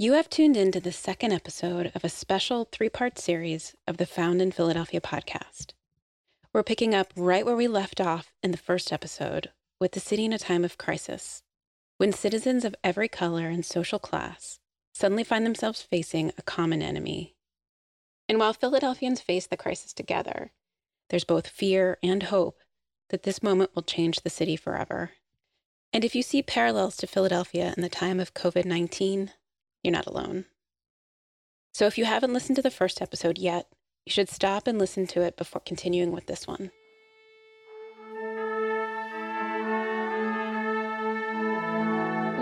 You have tuned in to the second episode of a special three part series of the Found in Philadelphia podcast. We're picking up right where we left off in the first episode with the city in a time of crisis, when citizens of every color and social class suddenly find themselves facing a common enemy. And while Philadelphians face the crisis together, there's both fear and hope that this moment will change the city forever. And if you see parallels to Philadelphia in the time of COVID 19, you're not alone. So if you haven't listened to the first episode yet, you should stop and listen to it before continuing with this one.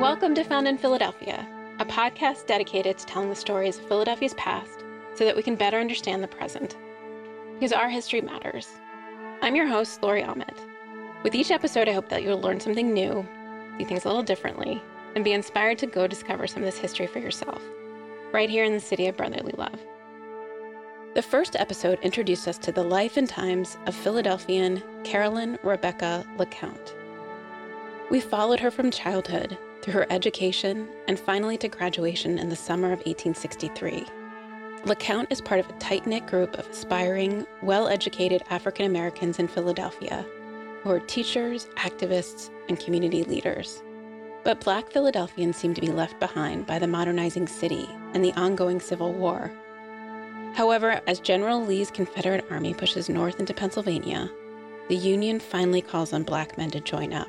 Welcome to Found in Philadelphia, a podcast dedicated to telling the stories of Philadelphia's past so that we can better understand the present. Because our history matters. I'm your host, Lori Aument. With each episode, I hope that you'll learn something new, see things a little differently, and be inspired to go discover some of this history for yourself, right here in the city of brotherly love. The first episode introduced us to the life and times of Philadelphian Carolyn Rebecca LeCount. We followed her from childhood through her education and finally to graduation in the summer of 1863. LeCount is part of a tight knit group of aspiring, well educated African Americans in Philadelphia who are teachers, activists, and community leaders. But Black Philadelphians seem to be left behind by the modernizing city and the ongoing Civil War. However, as General Lee's Confederate Army pushes north into Pennsylvania, the Union finally calls on black men to join up.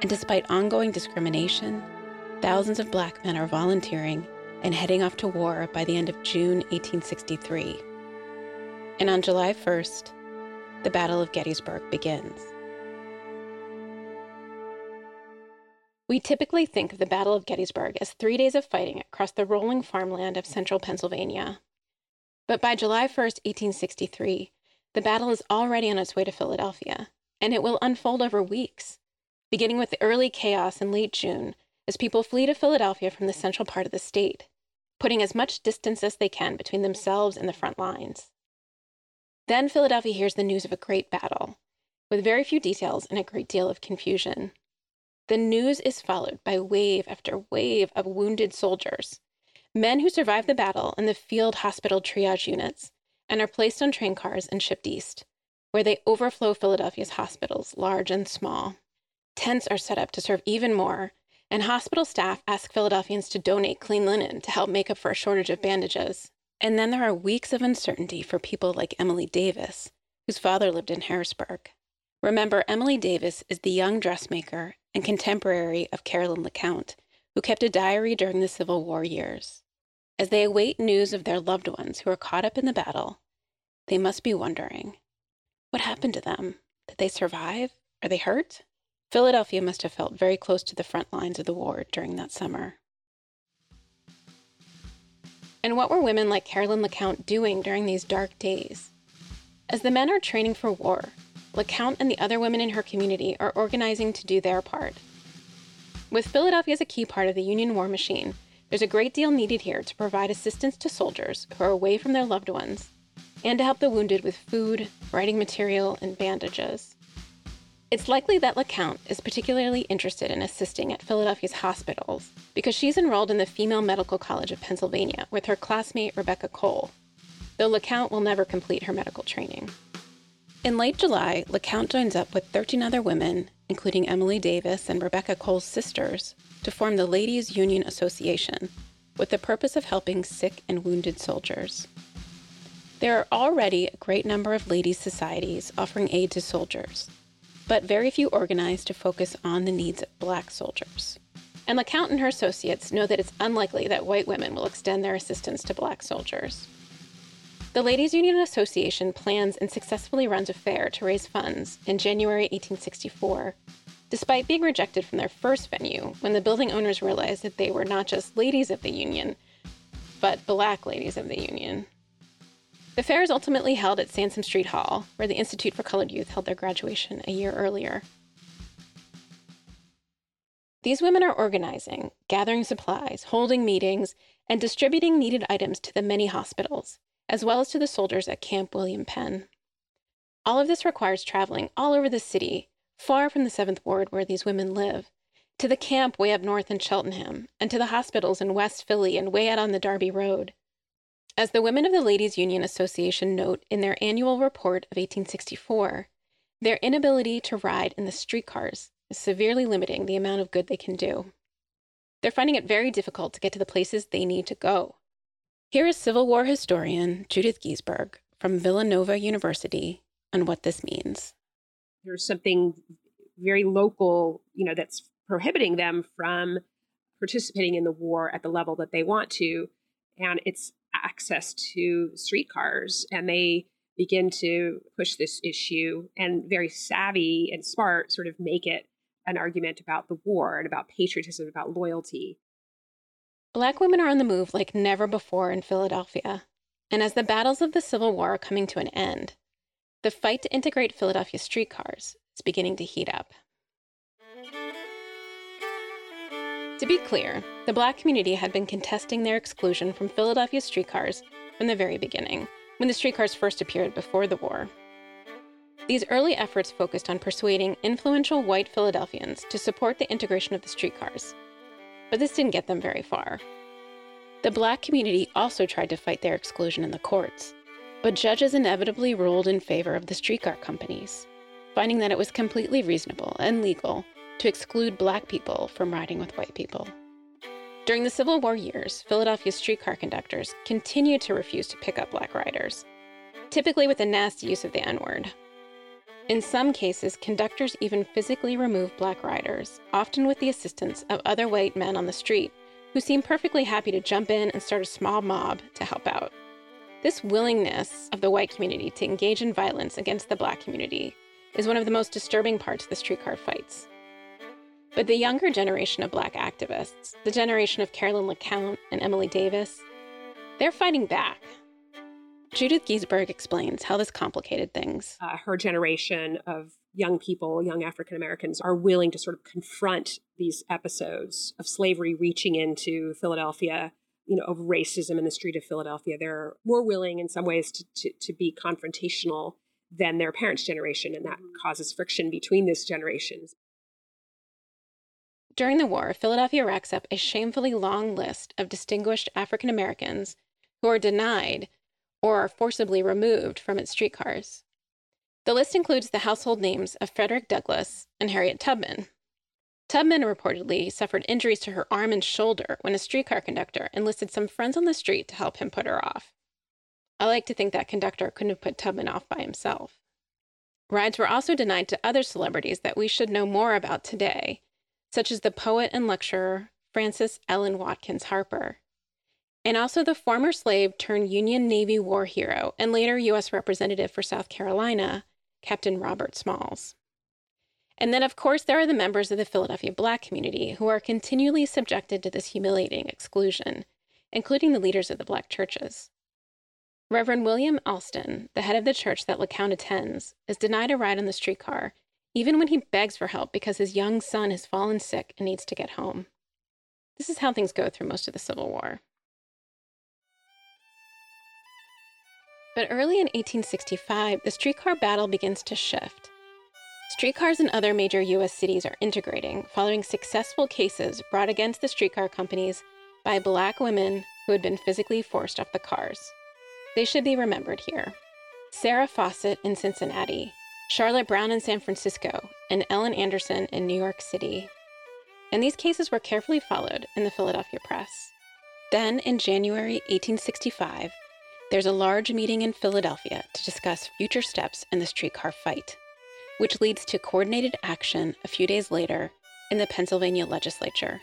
And despite ongoing discrimination, thousands of black men are volunteering and heading off to war by the end of June 1863. And on July 1st, the Battle of Gettysburg begins. We typically think of the Battle of Gettysburg as three days of fighting across the rolling farmland of central Pennsylvania. But by July 1st, 1863, the battle is already on its way to Philadelphia, and it will unfold over weeks, beginning with the early chaos in late June as people flee to Philadelphia from the central part of the state, putting as much distance as they can between themselves and the front lines. Then Philadelphia hears the news of a great battle, with very few details and a great deal of confusion. The news is followed by wave after wave of wounded soldiers, men who survive the battle in the field hospital triage units and are placed on train cars and shipped east, where they overflow Philadelphia's hospitals, large and small. Tents are set up to serve even more, and hospital staff ask Philadelphians to donate clean linen to help make up for a shortage of bandages. And then there are weeks of uncertainty for people like Emily Davis, whose father lived in Harrisburg. Remember, Emily Davis is the young dressmaker and contemporary of Carolyn LeCount, who kept a diary during the Civil War years. As they await news of their loved ones who are caught up in the battle, they must be wondering what happened to them? Did they survive? Are they hurt? Philadelphia must have felt very close to the front lines of the war during that summer. And what were women like Carolyn LeCount doing during these dark days? As the men are training for war, LeCount and the other women in her community are organizing to do their part. With Philadelphia as a key part of the Union war machine, there's a great deal needed here to provide assistance to soldiers who are away from their loved ones and to help the wounded with food, writing material, and bandages. It's likely that LeCount is particularly interested in assisting at Philadelphia's hospitals because she's enrolled in the Female Medical College of Pennsylvania with her classmate Rebecca Cole, though LeCount will never complete her medical training. In late July, LeCount joins up with 13 other women, including Emily Davis and Rebecca Cole's sisters, to form the Ladies Union Association with the purpose of helping sick and wounded soldiers. There are already a great number of ladies' societies offering aid to soldiers, but very few organized to focus on the needs of black soldiers. And LeCount and her associates know that it's unlikely that white women will extend their assistance to black soldiers. The Ladies Union Association plans and successfully runs a fair to raise funds in January 1864, despite being rejected from their first venue when the building owners realized that they were not just ladies of the union, but black ladies of the union. The fair is ultimately held at Sansom Street Hall, where the Institute for Colored Youth held their graduation a year earlier. These women are organizing, gathering supplies, holding meetings, and distributing needed items to the many hospitals, as well as to the soldiers at Camp William Penn. All of this requires traveling all over the city, far from the 7th Ward where these women live, to the camp way up north in Cheltenham, and to the hospitals in West Philly and way out on the Derby Road. As the women of the Ladies' Union Association note in their annual report of 1864, their inability to ride in the streetcars is severely limiting the amount of good they can do. They're finding it very difficult to get to the places they need to go. Here is Civil War historian Judith Giesberg from Villanova University on what this means. There's something very local, you know, that's prohibiting them from participating in the war at the level that they want to. And it's access to streetcars. And they begin to push this issue and very savvy and smart sort of make it an argument about the war and about patriotism, about loyalty. Black women are on the move like never before in Philadelphia. And as the battles of the Civil War are coming to an end, the fight to integrate Philadelphia streetcars is beginning to heat up. To be clear, the black community had been contesting their exclusion from Philadelphia streetcars from the very beginning, when the streetcars first appeared before the war. These early efforts focused on persuading influential white Philadelphians to support the integration of the streetcars. But this didn't get them very far. The black community also tried to fight their exclusion in the courts, but judges inevitably ruled in favor of the streetcar companies, finding that it was completely reasonable and legal to exclude black people from riding with white people. During the Civil War years, Philadelphia streetcar conductors continued to refuse to pick up black riders, typically with a nasty use of the N word. In some cases, conductors even physically remove black riders, often with the assistance of other white men on the street, who seem perfectly happy to jump in and start a small mob to help out. This willingness of the white community to engage in violence against the black community is one of the most disturbing parts of the streetcar fights. But the younger generation of black activists, the generation of Carolyn LeCount and Emily Davis, they're fighting back. Judith Giesberg explains how this complicated things. Uh, her generation of young people, young African Americans, are willing to sort of confront these episodes of slavery reaching into Philadelphia, you know, of racism in the street of Philadelphia. They're more willing in some ways to, to, to be confrontational than their parents' generation, and that mm-hmm. causes friction between these generations. During the war, Philadelphia racks up a shamefully long list of distinguished African Americans who are denied or are forcibly removed from its streetcars. The list includes the household names of Frederick Douglass and Harriet Tubman. Tubman reportedly suffered injuries to her arm and shoulder when a streetcar conductor enlisted some friends on the street to help him put her off. I like to think that conductor couldn't have put Tubman off by himself. Rides were also denied to other celebrities that we should know more about today, such as the poet and lecturer Frances Ellen Watkins Harper, and also the former slave turned Union Navy war hero and later U.S. Representative for South Carolina, Captain Robert Smalls. And then, of course, there are the members of the Philadelphia Black community who are continually subjected to this humiliating exclusion, including the leaders of the Black churches. Reverend William Alston, the head of the church that LeCount attends, is denied a ride on the streetcar even when he begs for help because his young son has fallen sick and needs to get home. This is how things go through most of the Civil War. But early in 1865, the streetcar battle begins to shift. Streetcars in other major U.S. cities are integrating following successful cases brought against the streetcar companies by black women who had been physically forced off the cars. They should be remembered here. Sarah Fawcett in Cincinnati, Charlotte Brown in San Francisco, and Ellen Anderson in New York City. And these cases were carefully followed in the Philadelphia press. Then, in January 1865, there's a large meeting in Philadelphia to discuss future steps in the streetcar fight, which leads to coordinated action a few days later in the Pennsylvania legislature.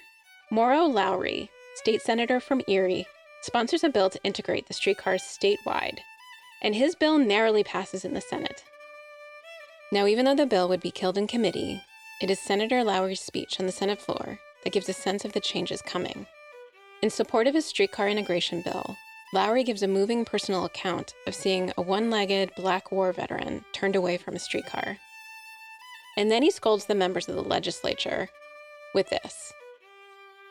Morrow Lowry, state senator from Erie, sponsors a bill to integrate the streetcars statewide, and his bill narrowly passes in the Senate. Now, even though the bill would be killed in committee, it is Senator Lowry's speech on the Senate floor that gives a sense of the changes coming. In support of his streetcar integration bill, Lowry gives a moving personal account of seeing a one legged black war veteran turned away from a streetcar. And then he scolds the members of the legislature with this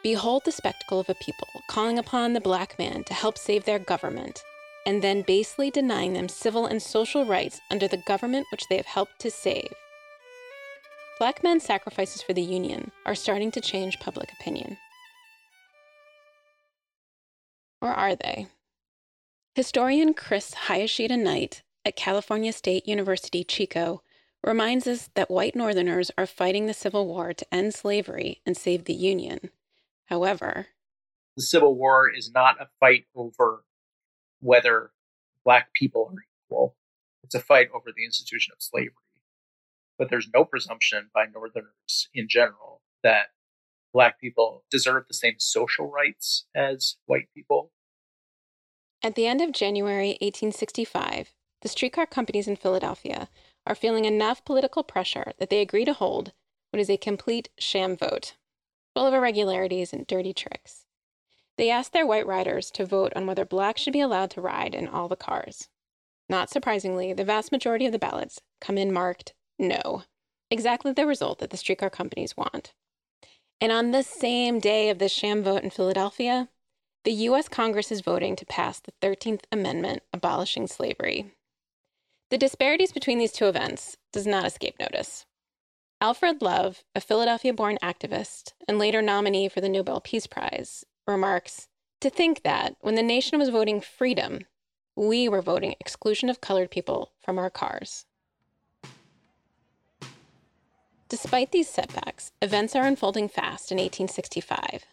Behold the spectacle of a people calling upon the black man to help save their government and then basely denying them civil and social rights under the government which they have helped to save. black men's sacrifices for the Union are starting to change public opinion. Or are they? Historian Chris Hayashida Knight at California State University Chico reminds us that white Northerners are fighting the Civil War to end slavery and save the Union. However, the Civil War is not a fight over whether black people are equal. It's a fight over the institution of slavery. But there's no presumption by Northerners in general that black people deserve the same social rights as white people. At the end of January 1865, the streetcar companies in Philadelphia are feeling enough political pressure that they agree to hold what is a complete sham vote, full of irregularities and dirty tricks. They ask their white riders to vote on whether blacks should be allowed to ride in all the cars. Not surprisingly, the vast majority of the ballots come in marked no, exactly the result that the streetcar companies want. And on the same day of the sham vote in Philadelphia, the U.S. Congress is voting to pass the 13th Amendment abolishing slavery. The disparities between these two events does not escape notice. Alfred Love, a Philadelphia born activist and later nominee for the Nobel Peace Prize, remarks To think that when the nation was voting freedom, we were voting exclusion of colored people from our cars. Despite these setbacks, events are unfolding fast in 1865.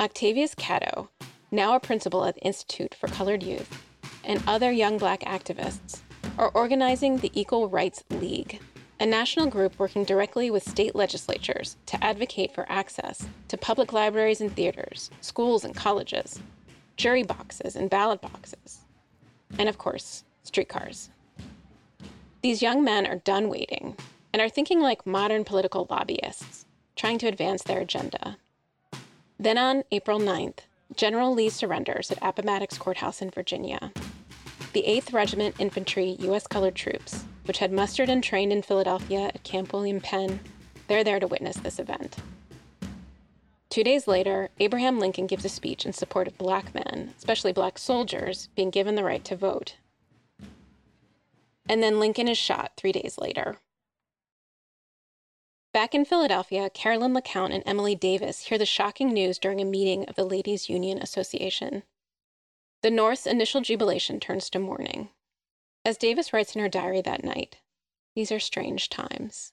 Octavius Catto, now a principal at the Institute for Colored Youth, and other young black activists are organizing the Equal Rights League, a national group working directly with state legislatures to advocate for access to public libraries and theaters, schools and colleges, jury boxes and ballot boxes, and of course, streetcars. These young men are done waiting and are thinking like modern political lobbyists, trying to advance their agenda. Then on April 9th, General Lee surrenders at Appomattox Courthouse in Virginia the 8th Regiment Infantry U.S. Colored Troops, which had mustered and trained in Philadelphia at Camp William Penn, they're there to witness this event. Two days later, Abraham Lincoln gives a speech in support of black men, especially black soldiers, being given the right to vote. And then Lincoln is shot three days later. Back in Philadelphia, Carolyn LeCount and Emily Davis hear the shocking news during a meeting of the Ladies Union Association. The North's initial jubilation turns to mourning. As Davis writes in her diary that night, these are strange times.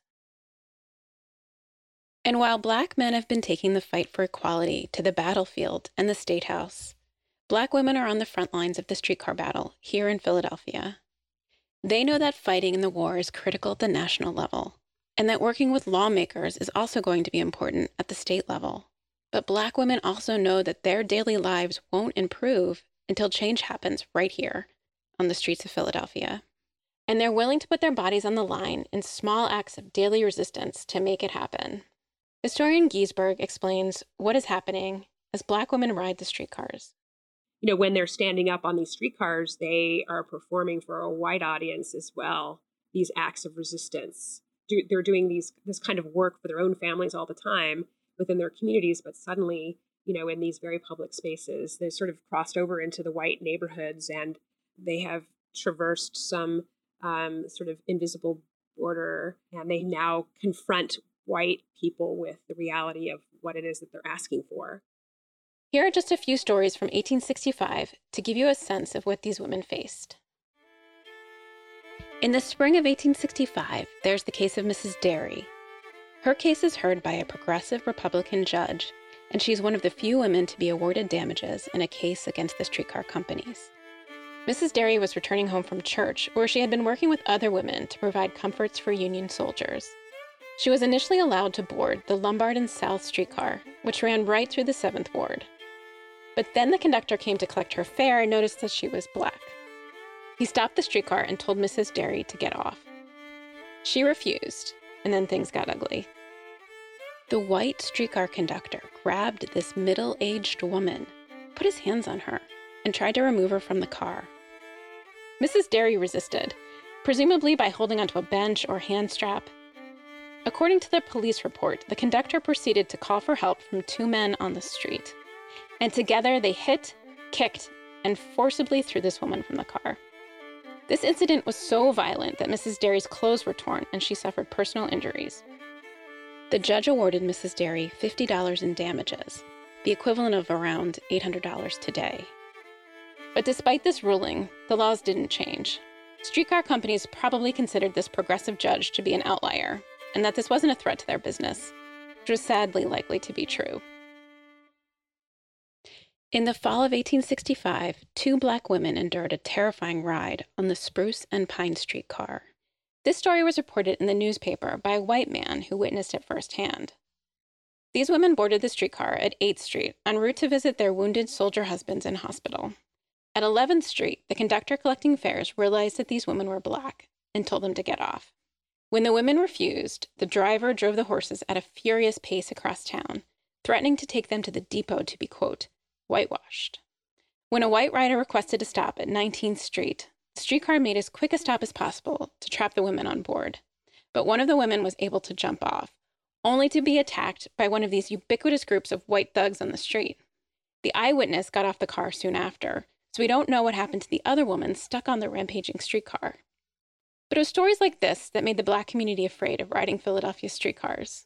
And while black men have been taking the fight for equality to the battlefield and the state house, black women are on the front lines of the streetcar battle here in Philadelphia. They know that fighting in the war is critical at the national level, and that working with lawmakers is also going to be important at the state level. But black women also know that their daily lives won't improve until change happens right here on the streets of Philadelphia. And they're willing to put their bodies on the line in small acts of daily resistance to make it happen. Historian Giesberg explains what is happening as Black women ride the streetcars. You know, when they're standing up on these streetcars, they are performing for a white audience as well, these acts of resistance. They're doing these this kind of work for their own families all the time within their communities, but suddenly you know, in these very public spaces. They sort of crossed over into the white neighborhoods and they have traversed some um, sort of invisible border and they now confront white people with the reality of what it is that they're asking for. Here are just a few stories from 1865 to give you a sense of what these women faced. In the spring of 1865, there's the case of Mrs. Derry. Her case is heard by a progressive Republican judge and she's one of the few women to be awarded damages in a case against the streetcar companies. Mrs. Derry was returning home from church, where she had been working with other women to provide comforts for Union soldiers. She was initially allowed to board the Lombard and South streetcar, which ran right through the 7th Ward. But then the conductor came to collect her fare and noticed that she was black. He stopped the streetcar and told Mrs. Derry to get off. She refused, and then things got ugly. The white streetcar conductor grabbed this middle aged woman, put his hands on her, and tried to remove her from the car. Mrs. Derry resisted, presumably by holding onto a bench or hand strap. According to the police report, the conductor proceeded to call for help from two men on the street, and together they hit, kicked, and forcibly threw this woman from the car. This incident was so violent that Mrs. Derry's clothes were torn and she suffered personal injuries. the judge awarded Mrs. Derry $50 in damages, the equivalent of around $800 today. But despite this ruling, the laws didn't change. Streetcar companies probably considered this progressive judge to be an outlier, and that this wasn't a threat to their business, which was sadly likely to be true. In the fall of 1865, two black women endured a terrifying ride on the Spruce and Pine Street car. This story was reported in the newspaper by a white man who witnessed it firsthand. These women boarded the streetcar at 8th Street en route to visit their wounded soldier husbands in hospital. At 11th Street, the conductor collecting fares realized that these women were black and told them to get off. When the women refused, the driver drove the horses at a furious pace across town, threatening to take them to the depot to be, quote, whitewashed. When a white rider requested to stop at 19th Street, the streetcar made as quick a stop as possible to trap the women on board. But one of the women was able to jump off, only to be attacked by one of these ubiquitous groups of white thugs on the street. The eyewitness got off the car soon after, so we don't know what happened to the other woman stuck on the rampaging streetcar. But it was stories like this that made the black community afraid of riding Philadelphia streetcars.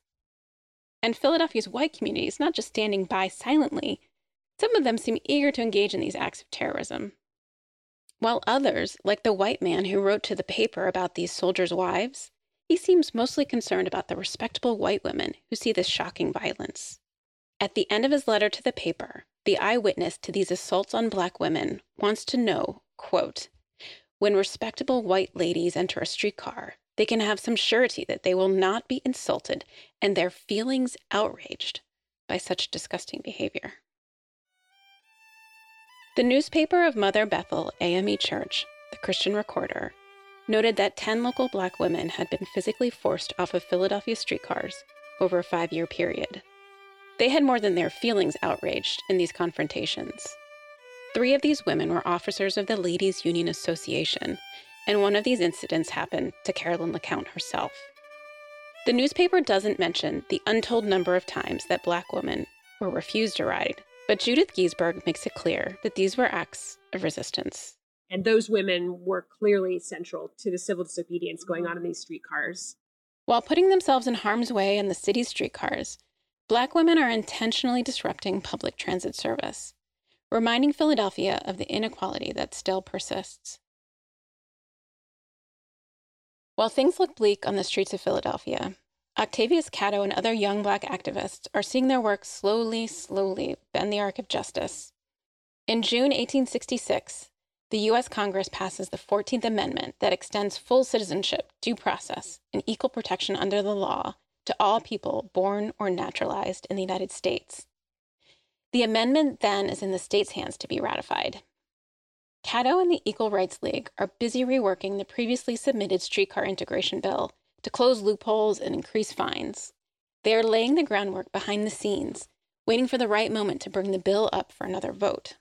And Philadelphia's white community is not just standing by silently, some of them seem eager to engage in these acts of terrorism. While others, like the white man who wrote to the paper about these soldiers' wives, he seems mostly concerned about the respectable white women who see this shocking violence. At the end of his letter to the paper, the eyewitness to these assaults on black women wants to know, quote, when respectable white ladies enter a streetcar, they can have some surety that they will not be insulted and their feelings outraged by such disgusting behavior. The newspaper of Mother Bethel AME Church, the Christian Recorder, noted that 10 local black women had been physically forced off of Philadelphia streetcars over a five year period. They had more than their feelings outraged in these confrontations. Three of these women were officers of the Ladies Union Association, and one of these incidents happened to Carolyn LeCount herself. The newspaper doesn't mention the untold number of times that black women were refused a ride but Judith Giesberg makes it clear that these were acts of resistance. And those women were clearly central to the civil disobedience going on in these streetcars. While putting themselves in harm's way in the city's streetcars, Black women are intentionally disrupting public transit service, reminding Philadelphia of the inequality that still persists. While things look bleak on the streets of Philadelphia, Octavius Catto and other young Black activists are seeing their work slowly, slowly bend the arc of justice. In June 1866, the U.S. Congress passes the 14th Amendment that extends full citizenship, due process, and equal protection under the law to all people born or naturalized in the United States. The amendment then is in the state's hands to be ratified. Catto and the Equal Rights League are busy reworking the previously submitted streetcar integration bill to close loopholes and increase fines. They are laying the groundwork behind the scenes, waiting for the right moment to bring the bill up for another vote.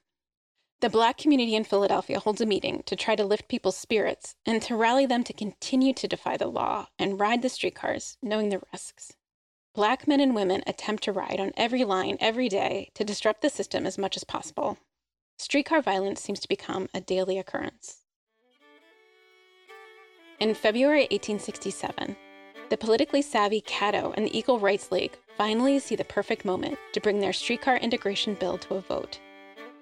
The Black community in Philadelphia holds a meeting to try to lift people's spirits and to rally them to continue to defy the law and ride the streetcars, knowing the risks. Black men and women attempt to ride on every line every day to disrupt the system as much as possible. Streetcar violence seems to become a daily occurrence. In February 1867, the politically savvy Catto and the Equal Rights League finally see the perfect moment to bring their streetcar integration bill to a vote.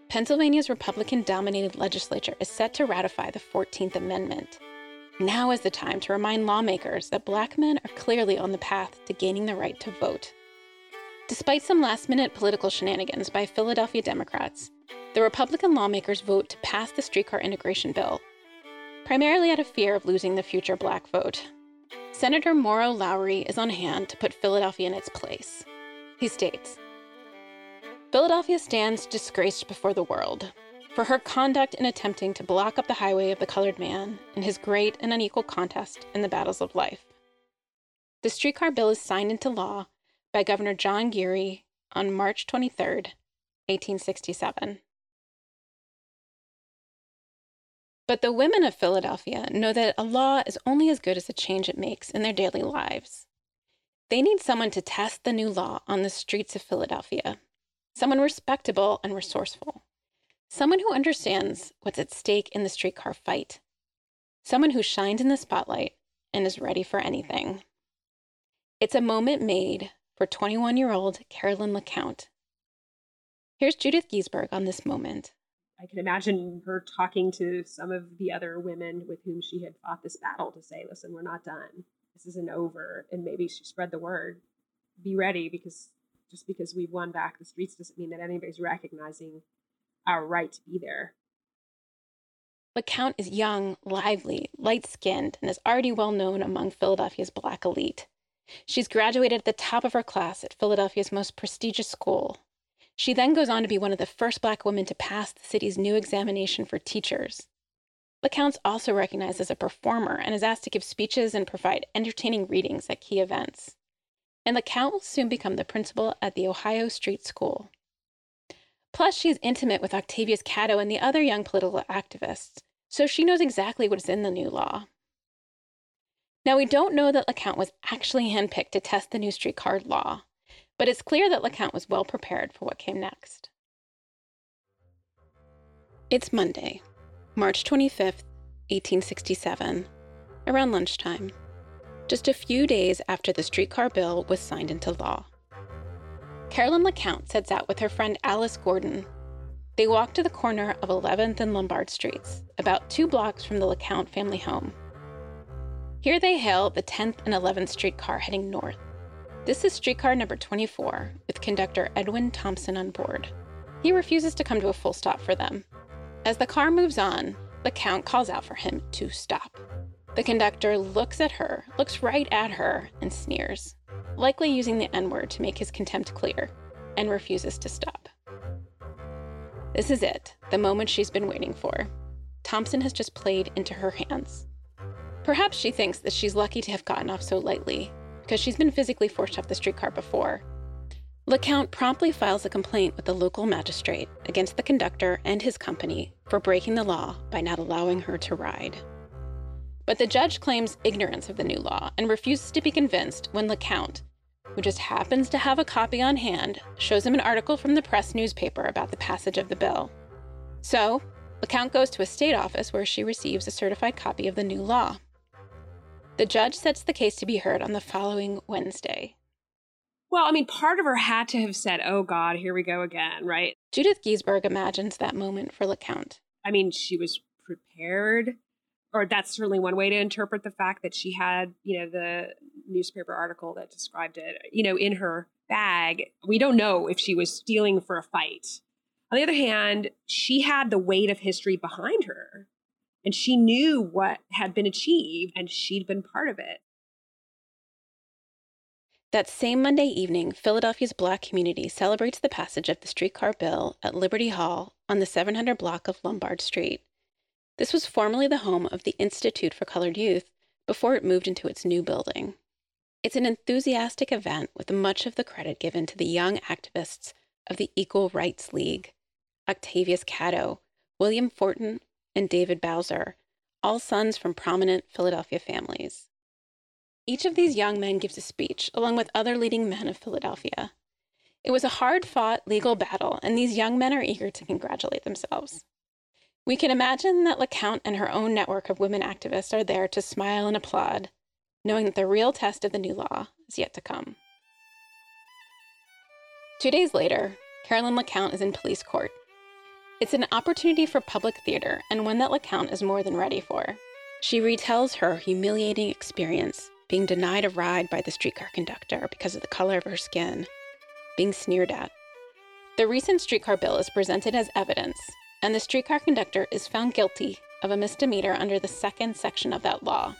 Pennsylvania's Republican dominated legislature is set to ratify the 14th Amendment. Now is the time to remind lawmakers that black men are clearly on the path to gaining the right to vote. Despite some last minute political shenanigans by Philadelphia Democrats, the Republican lawmakers vote to pass the streetcar integration bill primarily out of fear of losing the future black vote. Senator Morrow Lowry is on hand to put Philadelphia in its place. He states Philadelphia stands disgraced before the world for her conduct in attempting to block up the highway of the colored man in his great and unequal contest in the battles of life. The streetcar bill is signed into law by Governor John Geary on March 23, 1867. But the women of Philadelphia know that a law is only as good as the change it makes in their daily lives. They need someone to test the new law on the streets of Philadelphia, someone respectable and resourceful, someone who understands what's at stake in the streetcar fight, someone who shines in the spotlight and is ready for anything. It's a moment made for 21 year old Carolyn LeCount. Here's Judith Giesberg on this moment. I can imagine her talking to some of the other women with whom she had fought this battle to say, listen, we're not done. This isn't over. And maybe she spread the word. Be ready because just because we've won back the streets doesn't mean that anybody's recognizing our right to be there. LeCount is young, lively, light skinned, and is already well known among Philadelphia's black elite. She's graduated at the top of her class at Philadelphia's most prestigious school. She then goes on to be one of the first black women to pass the city's new examination for teachers. LeCount's also recognized as a performer and is asked to give speeches and provide entertaining readings at key events. And LeCount will soon become the principal at the Ohio Street School. Plus, she is intimate with Octavius Catto and the other young political activists, so she knows exactly what is in the new law. Now, we don't know that LeCount was actually handpicked to test the new streetcar law, but it's clear that LeCount was well prepared for what came next. It's Monday, March 25th, 1867, around lunchtime, just a few days after the streetcar bill was signed into law. Carolyn LeCount sets out with her friend Alice Gordon. They walk to the corner of 11th and Lombard Streets, about two blocks from the LeCount family home. Here they hail the 10th and 11th streetcar heading north. This is streetcar number 24, with conductor Edwin Thompson on board. He refuses to come to a full stop for them. As the car moves on, LeCount calls out for him to stop. The conductor looks at her, looks right at her, and sneers, likely using the N word to make his contempt clear, and refuses to stop. This is it, the moment she's been waiting for. Thompson has just played into her hands. Perhaps she thinks that she's lucky to have gotten off so lightly, because she's been physically forced off the streetcar before. LeCount promptly files a complaint with the local magistrate against the conductor and his company for breaking the law by not allowing her to ride. But the judge claims ignorance of the new law and refuses to be convinced when LeCount, who just happens to have a copy on hand, shows him an article from the press newspaper about the passage of the bill. So, LeCount goes to a state office where she receives a certified copy of the new law. The judge sets the case to be heard on the following Wednesday. Well, I mean, part of her had to have said, oh God, here we go again, right? Judith Giesberg imagines that moment for LeCount. I mean, she was prepared, or that's certainly one way to interpret the fact that she had, you know, the newspaper article that described it, you know, in her bag. We don't know if she was stealing for a fight. On the other hand, she had the weight of history behind her and she knew what had been achieved and she'd been part of it. That same Monday evening, Philadelphia's black community celebrates the passage of the streetcar bill at Liberty Hall on the 700 block of Lombard Street. This was formerly the home of the Institute for Colored Youth before it moved into its new building. It's an enthusiastic event with much of the credit given to the young activists of the Equal Rights League Octavius Catto, William Forten, and David Bowser, all sons from prominent Philadelphia families. Each of these young men gives a speech, along with other leading men of Philadelphia. It was a hard fought legal battle, and these young men are eager to congratulate themselves. We can imagine that LeCount and her own network of women activists are there to smile and applaud, knowing that the real test of the new law is yet to come. Two days later, Carolyn LeCount is in police court it's an opportunity for public theater and one that LeCount is more than ready for. She retells her humiliating experience being denied a ride by the streetcar conductor because of the color of her skin, being sneered at. The recent streetcar bill is presented as evidence, and the streetcar conductor is found guilty of a misdemeanor under the second section of that law.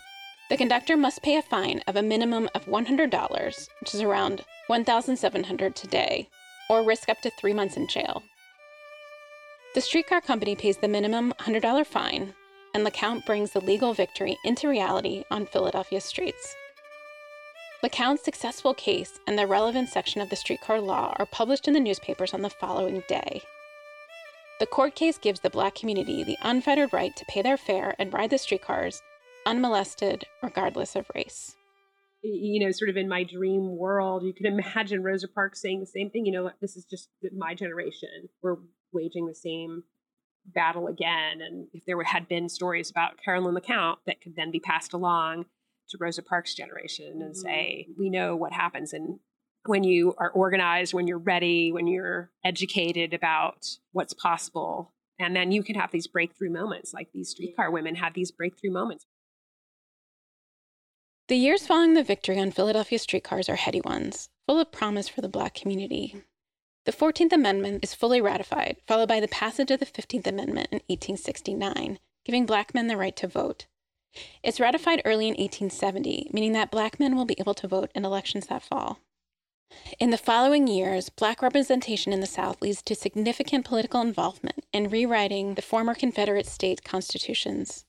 The conductor must pay a fine of a minimum of $100, which is around $1,700 today, or risk up to three months in jail. The streetcar company pays the minimum $100 fine, and LeCount brings the legal victory into reality on Philadelphia streets. LeCount's successful case and the relevant section of the streetcar law are published in the newspapers on the following day. The court case gives the black community the unfettered right to pay their fare and ride the streetcars unmolested, regardless of race. You know, sort of in my dream world, you can imagine Rosa Parks saying the same thing. You know, this is just my generation. We're waging the same battle again. And if there had been stories about Carolyn LeCount that could then be passed along to Rosa Parks' generation and mm-hmm. say, we know what happens And when you are organized, when you're ready, when you're educated about what's possible. And then you can have these breakthrough moments, like these streetcar women had these breakthrough moments. The years following the victory on Philadelphia streetcars are heady ones, full of promise for the Black community. The 14th Amendment is fully ratified, followed by the passage of the 15th Amendment in 1869, giving Black men the right to vote. It's ratified early in 1870, meaning that Black men will be able to vote in elections that fall. In the following years, Black representation in the South leads to significant political involvement in rewriting the former Confederate state constitutions.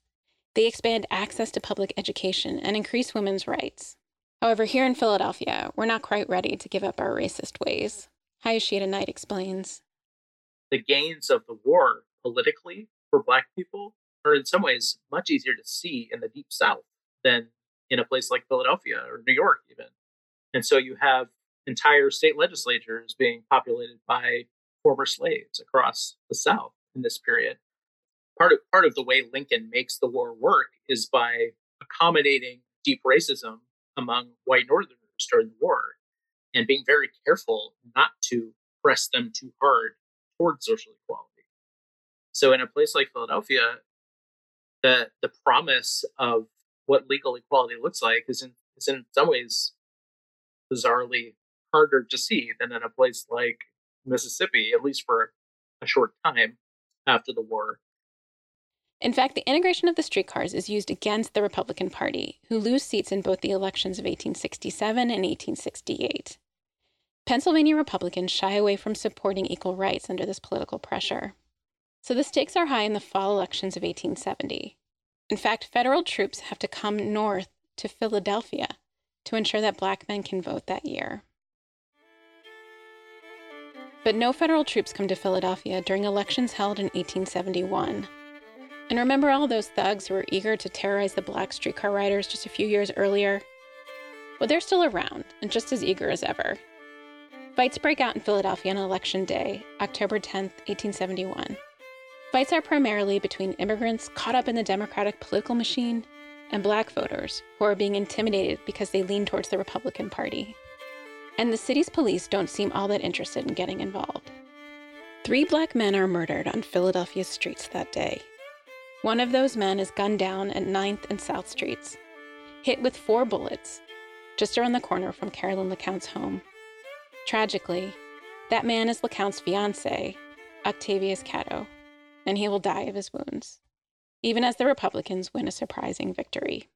They expand access to public education and increase women's rights. However, here in Philadelphia, we're not quite ready to give up our racist ways. Hayashida Knight explains. The gains of the war politically for Black people are in some ways much easier to see in the Deep South than in a place like Philadelphia or New York, even. And so you have entire state legislatures being populated by former slaves across the South in this period part of part of the way Lincoln makes the war work is by accommodating deep racism among white Northerners during the war and being very careful not to press them too hard towards social equality. So in a place like Philadelphia, the the promise of what legal equality looks like is in is in some ways bizarrely harder to see than in a place like Mississippi, at least for a short time after the war. In fact, the integration of the streetcars is used against the Republican Party, who lose seats in both the elections of 1867 and 1868. Pennsylvania Republicans shy away from supporting equal rights under this political pressure. So the stakes are high in the fall elections of 1870. In fact, federal troops have to come north to Philadelphia to ensure that black men can vote that year. But no federal troops come to Philadelphia during elections held in 1871. And remember all those thugs who were eager to terrorize the black streetcar riders just a few years earlier? Well, they're still around and just as eager as ever. Fights break out in Philadelphia on Election Day, October 10, 1871. Fights are primarily between immigrants caught up in the Democratic political machine and black voters who are being intimidated because they lean towards the Republican Party. And the city's police don't seem all that interested in getting involved. Three black men are murdered on Philadelphia's streets that day. One of those men is gunned down at 9th and South Streets, hit with four bullets just around the corner from Carolyn LeCount's home. Tragically, that man is LeCount's fiance, Octavius Catto, and he will die of his wounds, even as the Republicans win a surprising victory.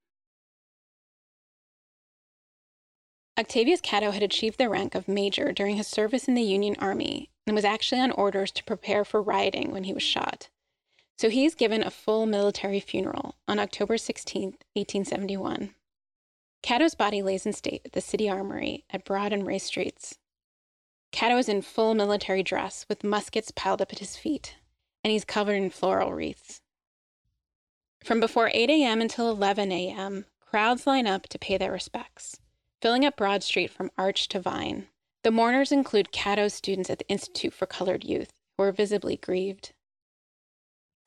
Octavius Catto had achieved the rank of major during his service in the Union Army and was actually on orders to prepare for rioting when he was shot. So he's given a full military funeral on October 16, 1871. Catto's body lays in state at the city armory at Broad and Race Streets. Catto is in full military dress with muskets piled up at his feet, and he's covered in floral wreaths. From before 8 a.m. until 11 a.m., crowds line up to pay their respects, filling up Broad Street from Arch to Vine. The mourners include Catto's students at the Institute for Colored Youth, who are visibly grieved.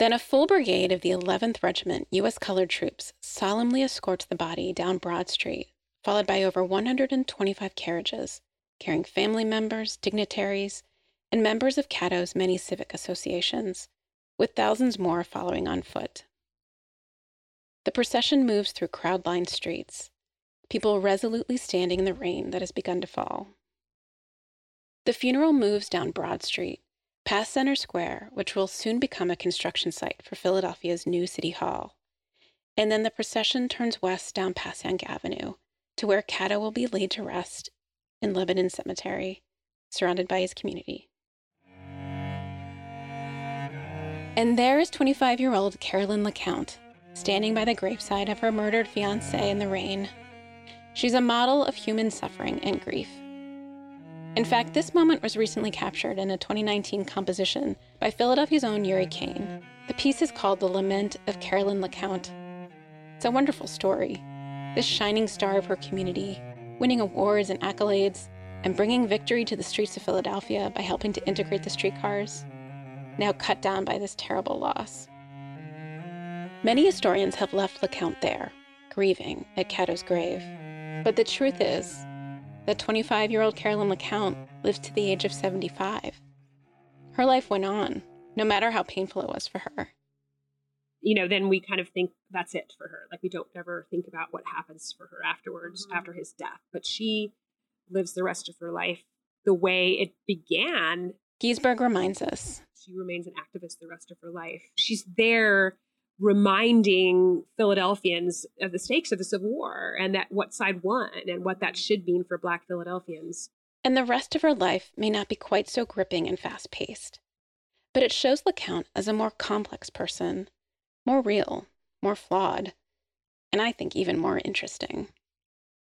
Then a full brigade of the 11th Regiment U.S. Colored Troops solemnly escorts the body down Broad Street, followed by over 125 carriages carrying family members, dignitaries, and members of Catto's many civic associations, with thousands more following on foot. The procession moves through crowd lined streets, people resolutely standing in the rain that has begun to fall. The funeral moves down Broad Street, past Center Square, which will soon become a construction site for Philadelphia's new City Hall. And then the procession turns west down Passyunk Avenue to where Catto will be laid to rest in Lebanon Cemetery, surrounded by his community. And there is 25 year old Carolyn LeCount, standing by the graveside of her murdered fiance in the rain. She's a model of human suffering and grief. In fact, this moment was recently captured in a 2019 composition by Philadelphia's own Uri Caine. The piece is called The Lament of Carolyn LeCount. It's a wonderful story. This shining star of her community, winning awards and accolades, and bringing victory to the streets of Philadelphia by helping to integrate the streetcars, now cut down by this terrible loss. Many historians have left LeCount there, grieving at Catto's grave. But the truth is, that 25 year old Carolyn LeCount lived to the age of 75. Her life went on, no matter how painful it was for her. You know, then we kind of think that's it for her. Like we don't ever think about what happens for her afterwards, mm-hmm. after his death. But she lives the rest of her life the way it began. Giesberg reminds us. She remains an activist the rest of her life. She's there reminding Philadelphians of the stakes of the Civil War and that what side won and what that should mean for Black Philadelphians. And the rest of her life may not be quite so gripping and fast paced, but it shows LeCount as a more complex person, more real, more flawed, and I think even more interesting.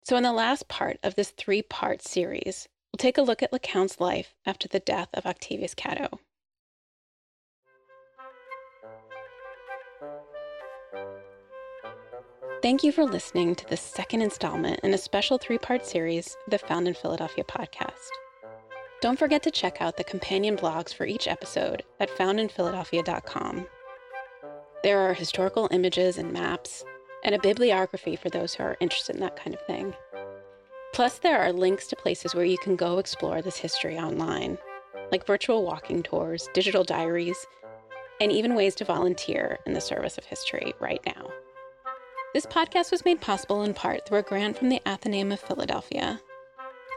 So, in the last part of this three part series, we'll take a look at LeCount's life after the death of Octavius Catto. Thank you for listening to the second installment in a special three part series the Found in Philadelphia podcast. Don't forget to check out the companion blogs for each episode at foundinphiladelphia.com. There are historical images and maps, and a bibliography for those who are interested in that kind of thing. Plus, there are links to places where you can go explore this history online, like virtual walking tours, digital diaries, and even ways to volunteer in the service of history right now. This podcast was made possible in part through a grant from the Athenaeum of Philadelphia.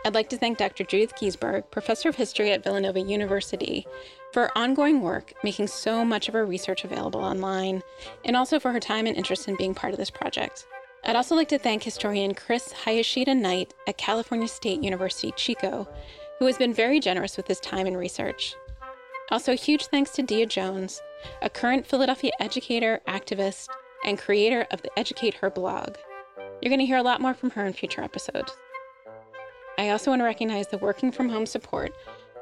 I'd like to thank Dr. Judith Giesberg, professor of history at Villanova University, for her ongoing work making so much of her research available online, and also for her time and interest in being part of this project. I'd also like to thank historian Chris Hayashida Knight at California State University Chico, who has been very generous with his time and research. Also, huge thanks to Dia Jones, a current Philadelphia educator, activist, and creator of the Educate Her blog. You're going to hear a lot more from her in future episodes. I also want to recognize the working from home support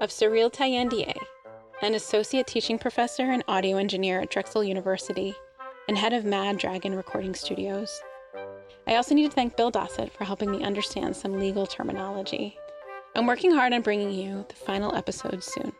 of Cyril Tayendier, an associate teaching professor and audio engineer at Drexel University and head of Mad Dragon Recording Studios. I also need to thank Bill Dossett for helping me understand some legal terminology. I'm working hard on bringing you the final episode soon.